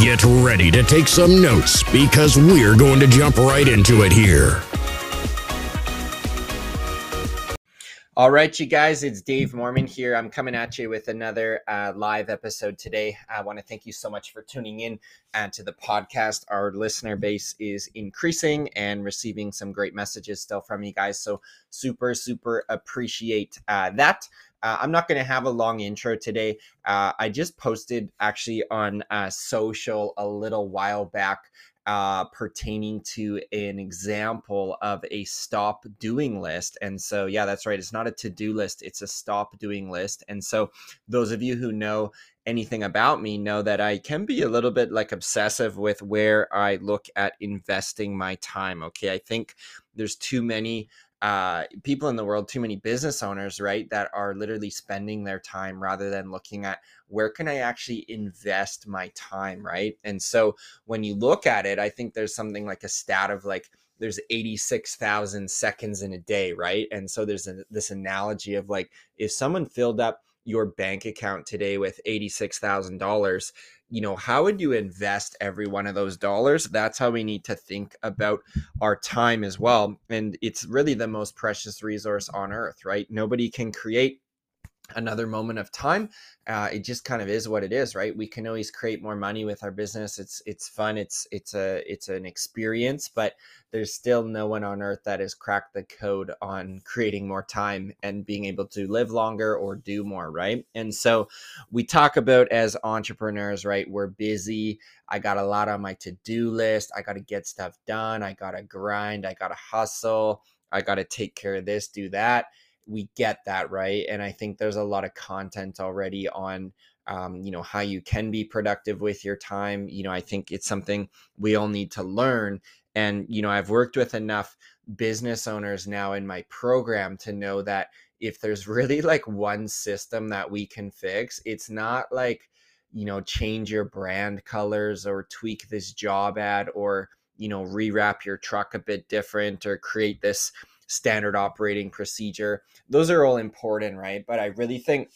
Get ready to take some notes because we're going to jump right into it here. All right, you guys, it's Dave Mormon here. I'm coming at you with another uh, live episode today. I want to thank you so much for tuning in uh, to the podcast. Our listener base is increasing and receiving some great messages still from you guys. So, super, super appreciate uh, that. Uh, I'm not going to have a long intro today. Uh, I just posted actually on uh, social a little while back uh, pertaining to an example of a stop doing list. And so, yeah, that's right. It's not a to do list, it's a stop doing list. And so, those of you who know anything about me know that I can be a little bit like obsessive with where I look at investing my time. Okay. I think there's too many uh, people in the world, too many business owners, right, that are literally spending their time rather than looking at where can I actually invest my time, right? And so when you look at it, I think there's something like a stat of like there's 86,000 seconds in a day, right? And so there's a, this analogy of like if someone filled up your bank account today with $86,000, you know, how would you invest every one of those dollars? That's how we need to think about our time as well. And it's really the most precious resource on earth, right? Nobody can create another moment of time uh, it just kind of is what it is right? We can always create more money with our business it's it's fun it's it's a it's an experience but there's still no one on earth that has cracked the code on creating more time and being able to live longer or do more right? And so we talk about as entrepreneurs right we're busy i got a lot on my to-do list i got to get stuff done i got to grind i got to hustle i got to take care of this do that we get that right? And i think there's a lot of content already on um, you know how you can be productive with your time you know i think it's something we all need to learn. And you know i've worked with enough business owners now in my program to know that if there's really like one system that we can fix it's not like you know change your brand colors or tweak this job ad or you know rewrap your truck a bit different or create this standard operating procedure. Those are all important, right? But I really think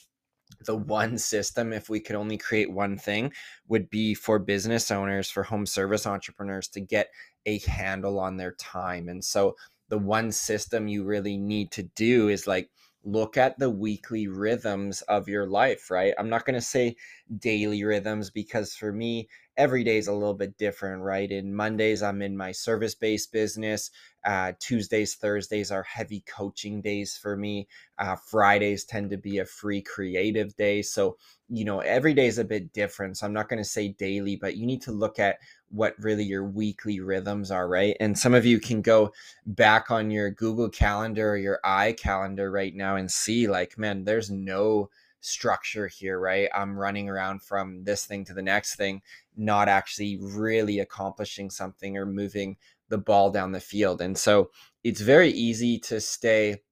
the one system, if we could only create one thing, would be for business owners, for home service entrepreneurs to get a handle on their time. And so the one system you really need to do is like look at the weekly rhythms of your life, right? I'm not going to say daily rhythms because for me, every day is a little bit different, right? In Mondays, I'm in my service based business. Uh, Tuesdays, Thursdays are heavy coaching days for me. Uh, Fridays tend to be a free creative day. So, you know, every day is a bit different. So I'm not going to say daily, but you need to look at what really your weekly rhythms are, right? And some of you can go back on your Google Calendar or your iCalendar right now and see, like, man, there's no structure here, right? I'm running around from this thing to the next thing, not actually really accomplishing something or moving the ball down the field. And so it's very easy to stay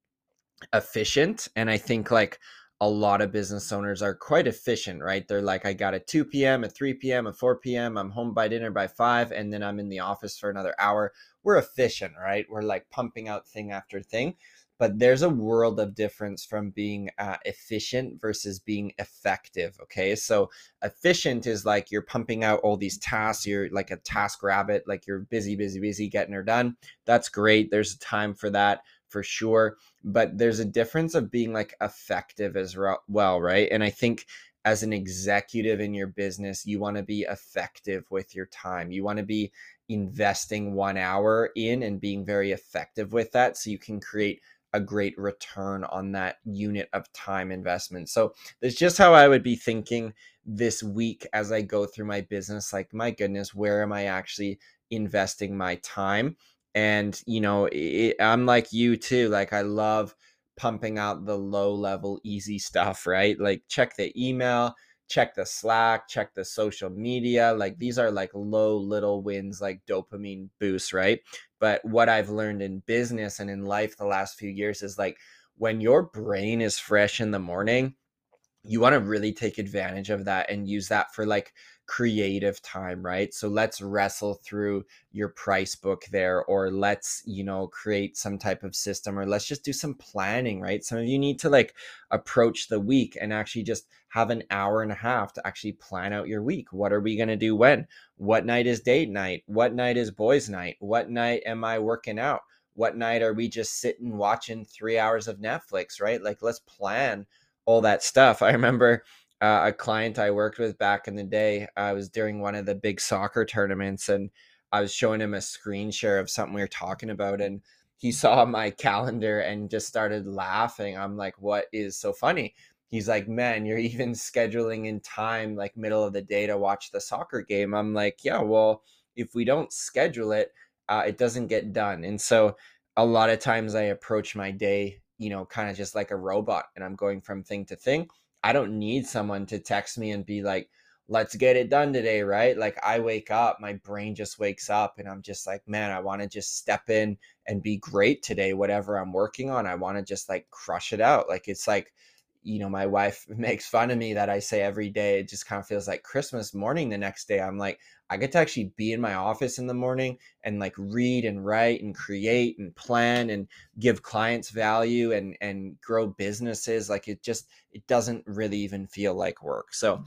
efficient. And I think like a lot of business owners are quite efficient, right? They're like, I got a 2 p.m., a 3 p.m., a 4 p.m., I'm home by dinner by 5, and then I'm in the office for another hour. We're efficient, right? We're like pumping out thing after thing but there's a world of difference from being uh, efficient versus being effective okay? So efficient is like you're pumping out all these tasks you're like a task rabbit like you're busy busy busy getting her done. That's great there's a time for that for sure but there's a difference of being like effective as well right? And i think as an executive in your business you want to be effective with your time. You want to be investing one hour in and being very effective with that so you can create a great return on that unit of time investment. So that's just how I would be thinking this week as I go through my business. Like, my goodness, where am I actually investing my time? And, you know, it, I'm like you too. Like, I love pumping out the low level, easy stuff, right? Like, check the email, check the Slack, check the social media. Like these are like low little wins, like dopamine boosts, right? But what I've learned in business and in life the last few years is like when your brain is fresh in the morning, you want to really take advantage of that and use that for like creative time, right? So let's wrestle through your price book there, or let's, you know, create some type of system, or let's just do some planning, right? Some of you need to like approach the week and actually just have an hour and a half to actually plan out your week. What are we going to do when? What night is date night? What night is boys' night? What night am I working out? What night are we just sitting watching three hours of Netflix, right? Like, let's plan all that stuff. I remember uh, a client I worked with back in the day. I was during one of the big soccer tournaments and I was showing him a screen share of something we were talking about and he saw my calendar and just started laughing. I'm like, what is so funny? He's like, man, you're even scheduling in time, like middle of the day to watch the soccer game. I'm like, yeah, well, if we don't schedule it, uh, it doesn't get done. And so a lot of times I approach my day, you know, kind of just like a robot and I'm going from thing to thing. I don't need someone to text me and be like, let's get it done today, right? Like I wake up, my brain just wakes up and I'm just like, man, I want to just step in and be great today, whatever I'm working on. I want to just like crush it out. Like it's like, you know, my wife makes fun of me that I say every day, it just kind of feels like Christmas morning the next day. I'm like, I get to actually be in my office in the morning and like read and write and create and plan and give clients value and and grow businesses. Like it just it doesn't really even feel like work. So mm.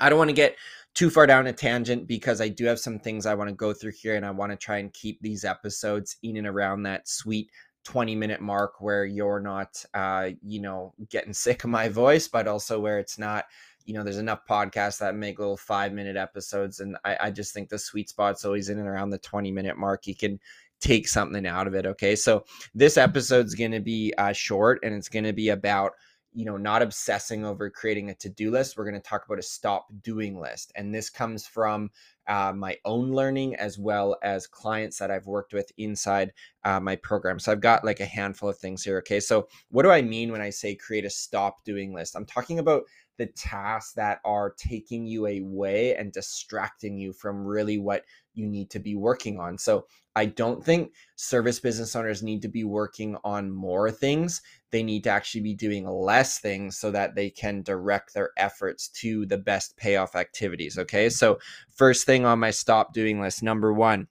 I don't want to get too far down a tangent because I do have some things I want to go through here and I want to try and keep these episodes in and around that sweet 20 minute mark where you're not uh you know getting sick of my voice but also where it's not you know there's enough podcasts that make little five minute episodes and I, I just think the sweet spot's always in and around the 20 minute mark you can take something out of it okay? So this episode's going to be uh, short and it's going to be about you know not obsessing over creating a to-do list we're going to talk about a stop doing list and this comes from uh, my own learning as well as clients that i've worked with inside uh, my program. So i've got like a handful of things here okay? So what do i mean when i say create a stop doing list? I'm talking about the tasks that are taking you away and distracting you from really what you need to be working on. So I don't think service business owners need to be working on more things. They need to actually be doing less things so that they can direct their efforts to the best payoff activities. Okay. So, first thing on my stop doing list, number one,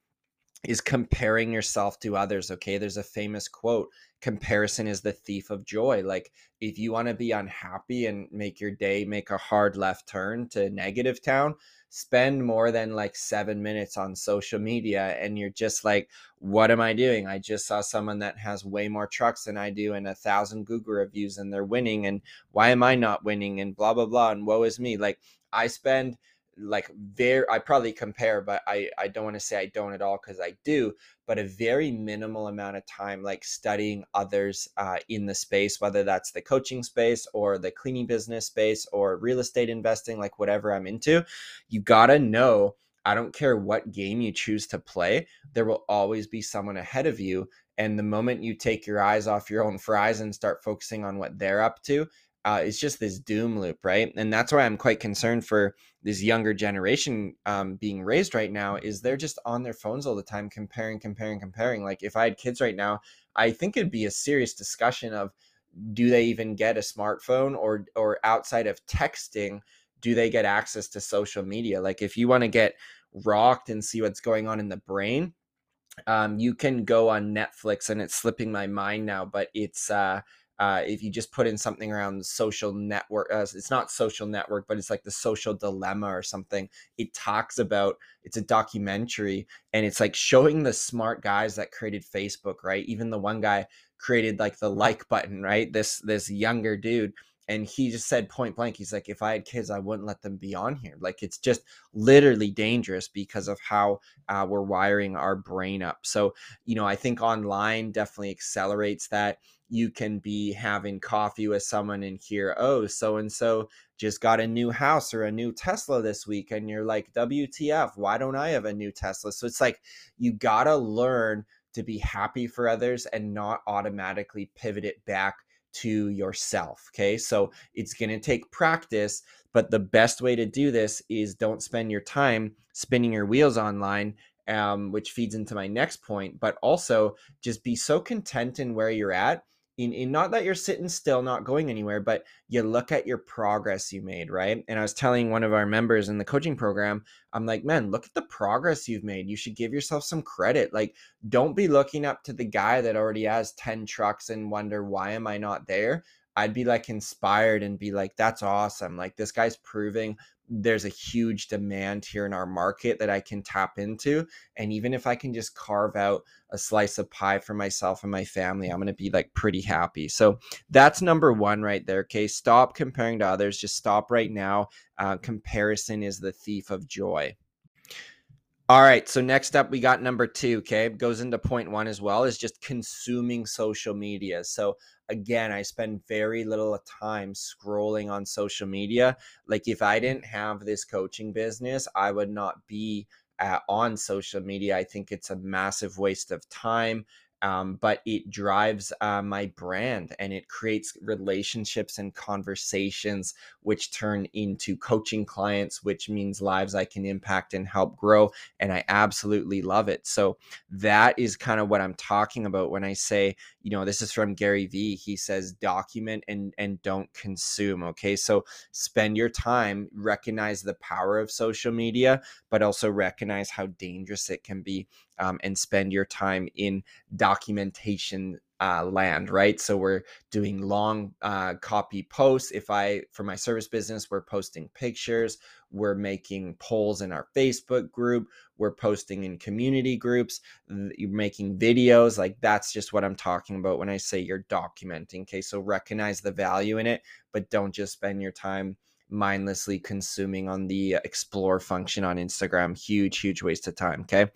is comparing yourself to others. Okay. There's a famous quote comparison is the thief of joy. Like, if you want to be unhappy and make your day make a hard left turn to negative town, spend more than like seven minutes on social media and you're just like, what am I doing? I just saw someone that has way more trucks than I do and a thousand Google reviews and they're winning. And why am I not winning? And blah, blah, blah. And woe is me. Like, I spend like very i probably compare but i i don't want to say i don't at all because i do but a very minimal amount of time like studying others uh, in the space whether that's the coaching space or the cleaning business space or real estate investing like whatever i'm into you gotta know i don't care what game you choose to play there will always be someone ahead of you and the moment you take your eyes off your own fries and start focusing on what they're up to uh, it's just this doom loop, right? And that's why I'm quite concerned for this younger generation um, being raised right now. Is they're just on their phones all the time, comparing, comparing, comparing. Like if I had kids right now, I think it'd be a serious discussion of do they even get a smartphone or or outside of texting, do they get access to social media? Like if you want to get rocked and see what's going on in the brain, um, you can go on Netflix, and it's slipping my mind now, but it's uh, uh, if you just put in something around social network, uh, it's not social network, but it's like the social dilemma or something. It talks about it's a documentary and it's like showing the smart guys that created Facebook, right? Even the one guy created like the like button, right? This this younger dude and he just said point blank he's like if i had kids i wouldn't let them be on here like it's just literally dangerous because of how uh, we're wiring our brain up so you know i think online definitely accelerates that you can be having coffee with someone and hear oh so and so just got a new house or a new tesla this week and you're like wtf why don't i have a new tesla so it's like you gotta learn to be happy for others and not automatically pivot it back to yourself. Okay. So it's going to take practice, But the best way to do this is don't spend your time spinning your wheels online um, which feeds into my next point, but also just be so content in where you're at in, in not that you're sitting still, not going anywhere, but you look at your progress you made, right? And I was telling one of our members in the coaching program, I'm like, man, look at the progress you've made. You should give yourself some credit. Like, don't be looking up to the guy that already has 10 trucks and wonder, why am I not there? I'd be like inspired and be like, that's awesome. Like, this guy's proving there's a huge demand here in our market that I can tap into. And even if I can just carve out a slice of pie for myself and my family, I'm going to be like pretty happy. So that's number one right there. Okay. Stop comparing to others. Just stop right now. Uh, comparison is the thief of joy. All right. So next up, we got number two. Okay. Goes into point one as well, is just consuming social media. So again, I spend very little time scrolling on social media. Like if I didn't have this coaching business, I would not be uh, on social media. I think it's a massive waste of time um, but it drives uh, my brand and it creates relationships and conversations which turn into coaching clients which means lives i can impact and help grow and i absolutely love it. So that is kind of what i'm talking about when i say you know this is from gary vee he says document and and don't consume okay? So spend your time recognize the power of social media but also recognize how dangerous it can be um, and spend your time in documentation uh, land, right? So we're doing long uh, copy posts. If I, for my service business, we're posting pictures, we're making polls in our Facebook group, we're posting in community groups, you're making videos. Like that's just what I'm talking about when I say you're documenting. Okay. So recognize the value in it, but don't just spend your time mindlessly consuming on the explore function on Instagram. Huge, huge waste of time. Okay.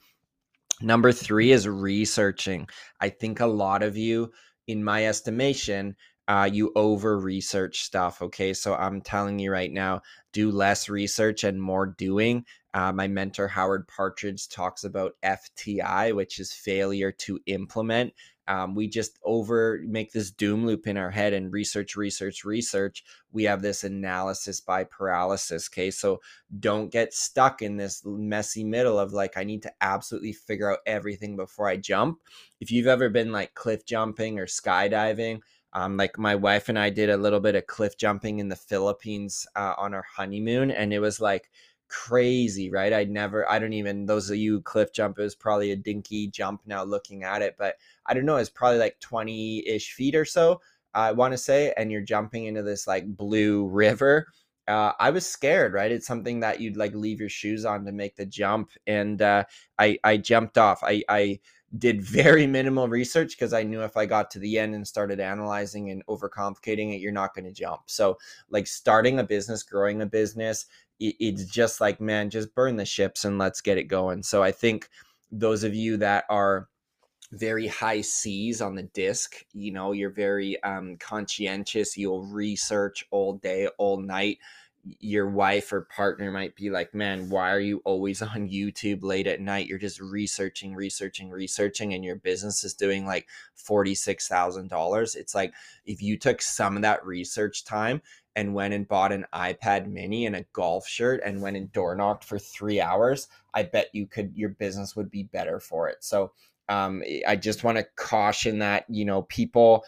Number three is researching. I think a lot of you, in my estimation, uh, you over research stuff. Okay. So I'm telling you right now, do less research and more doing. Uh, my mentor, Howard Partridge, talks about FTI, which is failure to implement um, we just over make this doom loop in our head and research research research. We have this analysis by paralysis okay? So don't get stuck in this messy middle of like i need to absolutely figure out everything before i jump. If you've ever been like cliff jumping or skydiving um, like my wife and i did a little bit of cliff jumping in the philippines uh, on our honeymoon and it was like crazy, right? I'd never, I don't even, those of you cliff jumpers, probably a dinky jump now looking at it, but I don't know, it's probably like 20 ish feet or so, I want to say, and you're jumping into this like blue river. Uh, I was scared, right? It's something that you'd like leave your shoes on to make the jump. And uh, I, I jumped off. I, I, did very minimal research because I knew if I got to the end and started analyzing and overcomplicating it, you're not going to jump. So, like starting a business, growing a business, it's just like, man, just burn the ships and let's get it going. So I think those of you that are very high C's on the disc, you know, you're very um, conscientious, you'll research all day, all night. Your wife or partner might be like, man, why are you always on YouTube late at night? You're just researching, researching, researching, and your business is doing like $46,000. It's like if you took some of that research time and went and bought an iPad mini and a golf shirt and went and door knocked for three hours, I bet you could, your business would be better for it. So um, I just want to caution that, you know, people,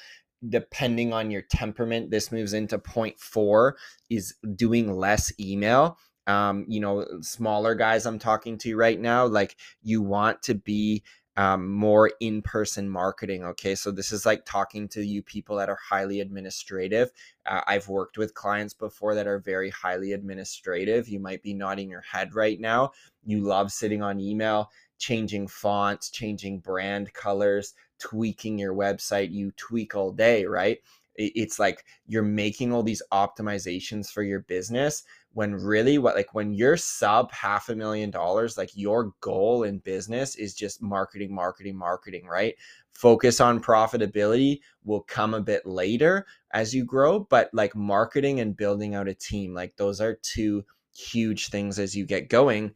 depending on your temperament, this moves into point four is doing less email. Um, you know, smaller guys I'm talking to right now, like you want to be um, more in person marketing. Okay. So this is like talking to you people that are highly administrative. Uh, I've worked with clients before that are very highly administrative. You might be nodding your head right now. You love sitting on email, changing fonts, changing brand colors, tweaking your website. You tweak all day, right? It's like you're making all these optimizations for your business when really what like when you're sub half a million dollars like your goal in business is just marketing marketing marketing right? Focus on profitability will come a bit later as you grow but like marketing and building out a team like those are two huge things as you get going.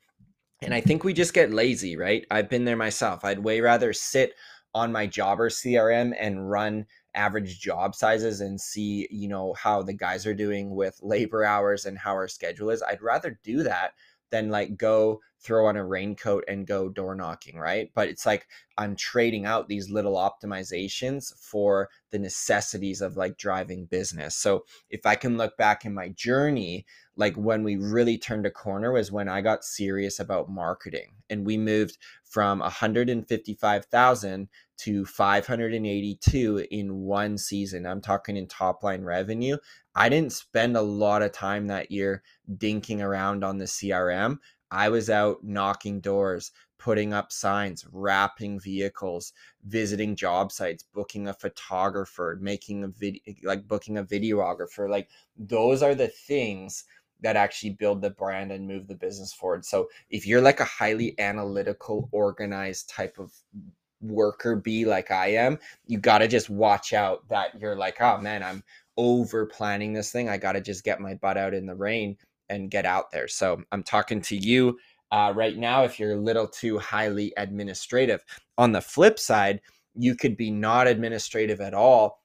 And i think we just get lazy right? I've been there myself. I'd way rather sit on my jobber CRM and run average job sizes and see, you know, how the guys are doing with labor hours and how our schedule is. I'd rather do that than like go throw on a raincoat and go door knocking, right? But it's like I'm trading out these little optimizations for the necessities of like driving business. So if I can look back in my journey, like when we really turned a corner was when I got serious about marketing and we moved from 155,000 to 582 in one season. I'm talking in top line revenue. I didn't spend a lot of time that year dinking around on the CRM. I was out knocking doors, putting up signs, wrapping vehicles, visiting job sites, booking a photographer, making a video, like booking a videographer. Like those are the things that actually build the brand and move the business forward. So if you're like a highly analytical, organized type of worker bee like I am, you got to just watch out that you're like, oh man, I'm over planning this thing. I got to just get my butt out in the rain and get out there. So I'm talking to you uh, right now if you're a little too highly administrative. On the flip side, you could be not administrative at all.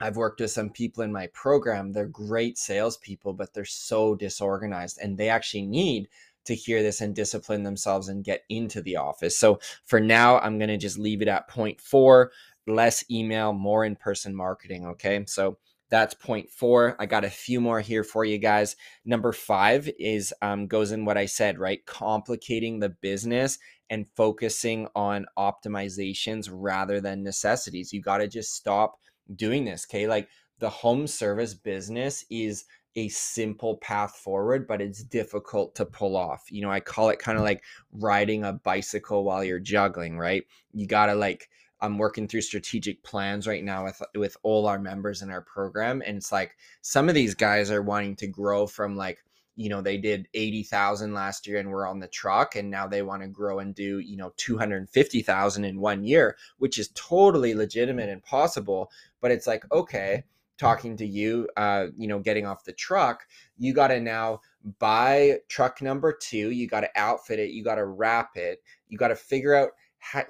I've worked with some people in my program. They're great salespeople, but they're so disorganized and they actually need to hear this and discipline themselves and get into the office. So for now, I'm going to just leave it at point four less email, more in person marketing. Okay. So that's point four. I got a few more here for you guys. Number five is um, goes in what I said, right? Complicating the business and focusing on optimizations rather than necessities. You got to just stop doing this. Okay. Like the home service business is a simple path forward, but it's difficult to pull off. You know, I call it kind of like riding a bicycle while you're juggling, right? You got to like, I'm working through strategic plans right now with with all our members in our program and it's like some of these guys are wanting to grow from like you know they did 80,000 last year and we're on the truck and now they want to grow and do you know 250,000 in one year which is totally legitimate and possible but it's like okay talking to you uh you know getting off the truck you got to now buy truck number 2 you got to outfit it you got to wrap it you got to figure out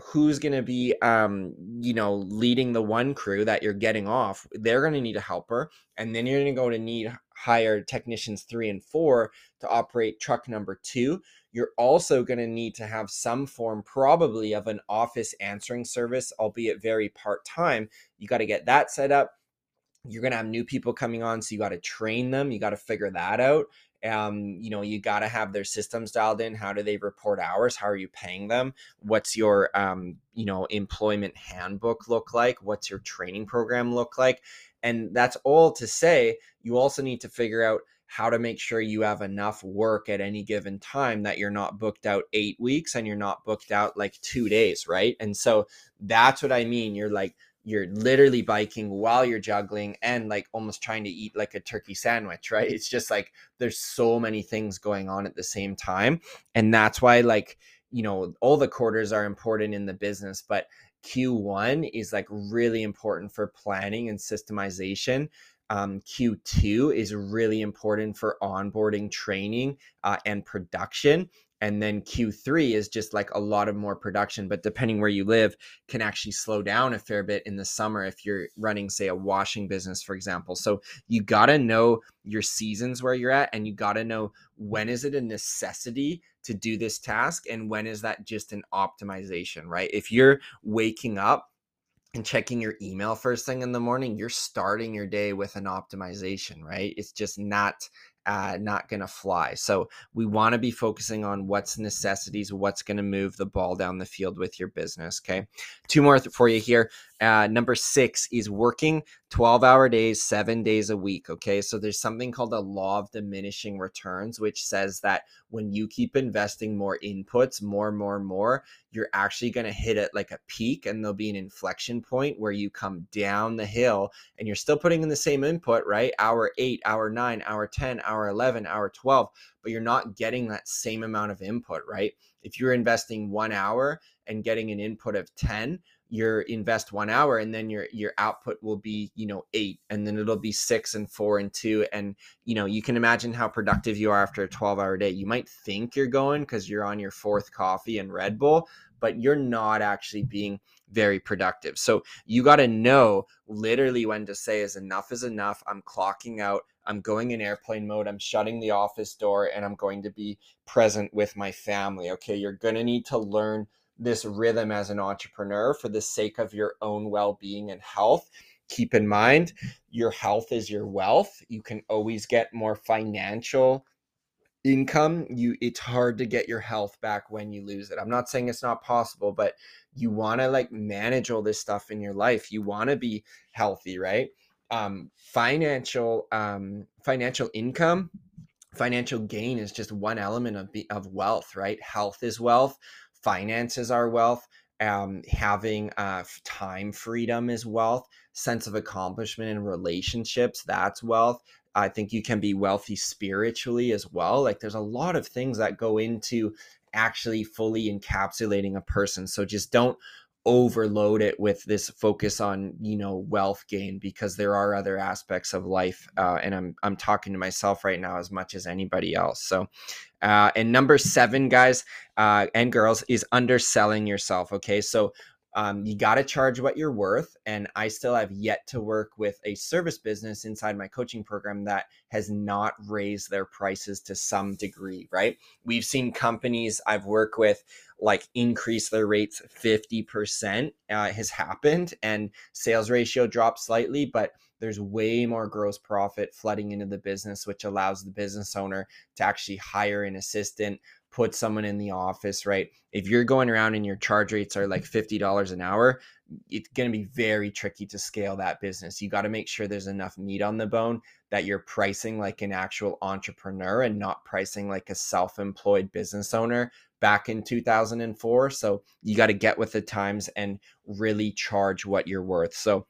who's going to be um you know leading the one crew that you're getting off they're going to need a helper and then you're going to go to need hire technicians 3 and 4 to operate truck number 2 you're also going to need to have some form probably of an office answering service albeit very part time you got to get that set up. You're going to have new people coming on so you got to train them. You got to figure that out um, you know you got to have their systems dialed in how do they report hours how are you paying them what's your um, you know employment handbook look like what's your training program look like and that's all to say you also need to figure out how to make sure you have enough work at any given time that you're not booked out eight weeks and you're not booked out like two days right? And so that's what i mean you're like you're literally biking while you're juggling and like almost trying to eat like a turkey sandwich, right? It's just like there's so many things going on at the same time. And that's why, like, you know, all the quarters are important in the business, but Q1 is like really important for planning and systemization. Um, Q2 is really important for onboarding, training, uh, and production and then q3 is just like a lot of more production but depending where you live can actually slow down a fair bit in the summer if you're running say a washing business for example so you got to know your seasons where you're at and you got to know when is it a necessity to do this task and when is that just an optimization right if you're waking up and checking your email first thing in the morning, you're starting your day with an optimization, right? It's just not uh, not going to fly. So we want to be focusing on what's necessities, what's going to move the ball down the field with your business. Okay. Two more th- for you here. Uh, number six is working 12 hour days, seven days a week. Okay. So there's something called the law of diminishing returns, which says that when you keep investing more inputs, more, more, more, you're actually going to hit it like a peak and there'll be an inflection point where you come down the hill and you're still putting in the same input, right? Hour eight, hour nine, hour 10, hour 11, hour 12, but you're not getting that same amount of input, right? If you're investing one hour and getting an input of 10, your invest one hour and then your your output will be you know eight and then it'll be six and four and two and you know you can imagine how productive you are after a 12 hour day you might think you're going because you're on your fourth coffee and red bull but you're not actually being very productive. So you got to know literally when to say is enough is enough. I'm clocking out. I'm going in airplane mode. I'm shutting the office door and I'm going to be present with my family. Okay, you're going to need to learn this rhythm as an entrepreneur for the sake of your own well-being and health. Keep in mind your health is your wealth. You can always get more financial income. You it's hard to get your health back when you lose it. I'm not saying it's not possible but you want to like manage all this stuff in your life. You want to be healthy right? Um financial um financial income financial gain is just one element of of wealth right? Health is wealth finances are wealth um, having uh, time freedom is wealth sense of accomplishment in relationships that's wealth. I think you can be wealthy spiritually as well like there's a lot of things that go into actually fully encapsulating a person so just don't overload it with this focus on you know wealth gain because there are other aspects of life uh, and i'm i'm talking to myself right now as much as anybody else. So uh, and number seven guys uh, and girls is underselling yourself okay? So um, you got to charge what you're worth. And I still have yet to work with a service business inside my coaching program that has not raised their prices to some degree, right? We've seen companies I've worked with like increase their rates 50% uh, has happened and sales ratio dropped slightly, but there's way more gross profit flooding into the business, which allows the business owner to actually hire an assistant, put someone in the office, right? If you're going around and your charge rates are like $50 an hour, it's going to be very tricky to scale that business. You got to make sure there's enough meat on the bone that you're pricing like an actual entrepreneur and not pricing like a self employed business owner back in 2004. So you got to get with the times and really charge what you're worth. So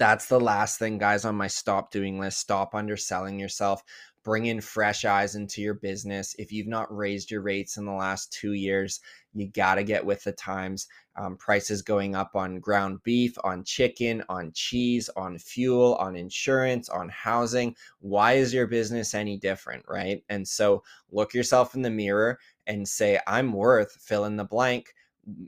that's the last thing, guys, on my stop doing list. Stop underselling yourself bring in fresh eyes into your business. If you've not raised your rates in the last two years, you got to get with the times. Um, prices going up on ground beef, on chicken, on cheese, on fuel, on insurance, on housing. Why is your business any different? Right. And so look yourself in the mirror and say, I'm worth fill in the blank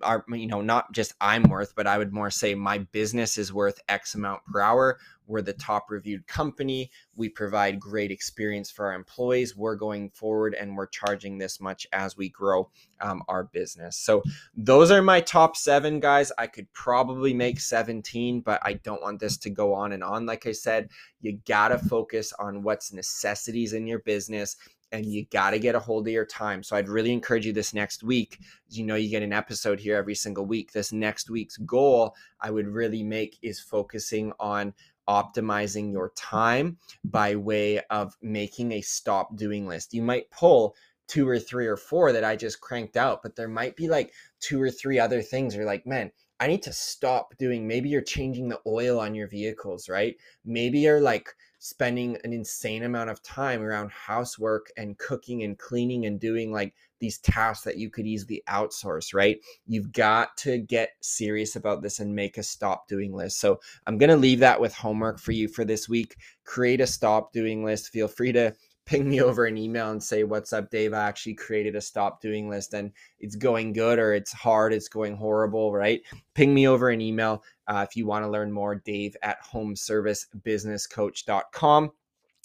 are you know not just i'm worth but i would more say my business is worth x amount per hour. We're the top reviewed company. We provide great experience for our employees. We're going forward and we're charging this much as we grow um, our business. So those are my top seven guys. I could probably make 17 but i don't want this to go on and on. Like i said you gotta focus on what's necessities in your business and you got to get a hold of your time. So I'd really encourage you this next week. You know, you get an episode here every single week. This next week's goal I would really make is focusing on optimizing your time by way of making a stop doing list. You might pull two or three or four that I just cranked out, but there might be like two or three other things. You're like, man, I need to stop doing. Maybe you're changing the oil on your vehicles, right? Maybe you're like, spending an insane amount of time around housework and cooking and cleaning and doing like these tasks that you could easily outsource, right? You've got to get serious about this and make a stop doing list. So I'm going to leave that with homework for you for this week. Create a stop doing list. Feel free to ping me over an email and say, What's up, Dave? I actually created a stop doing list and it's going good or it's hard, it's going horrible, right? Ping me over an email uh, if you want to learn more, Dave at homeservicebusinesscoach.com.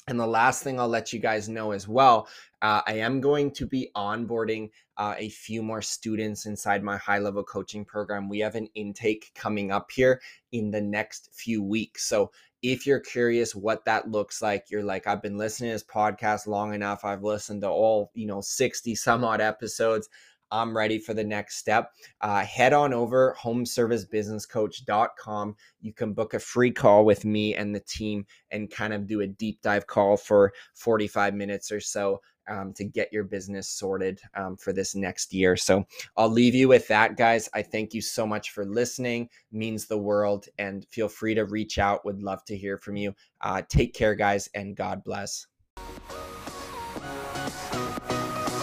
And the last thing I'll let you guys know as well, uh, I am going to be onboarding uh, a few more students inside my high level coaching program. We have an intake coming up here in the next few weeks. So if you're curious what that looks like, you're like, I've been listening to this podcast long enough. I've listened to all, you know, 60 some odd episodes. I'm ready for the next step. Uh, head on over homeservicebusinesscoach.com. You can book a free call with me and the team and kind of do a deep dive call for 45 minutes or so um, to get your business sorted um, for this next year. So I'll leave you with that, guys. I thank you so much for listening. means the world. And feel free to reach out. Would love to hear from you. Uh, take care, guys, and God bless.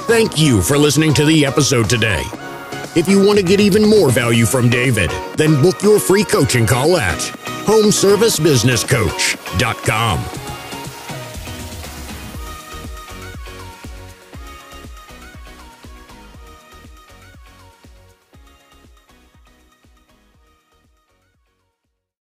Thank you for listening to the episode today. If you want to get even more value from David, then book your free coaching call at homeservicebusinesscoach.com.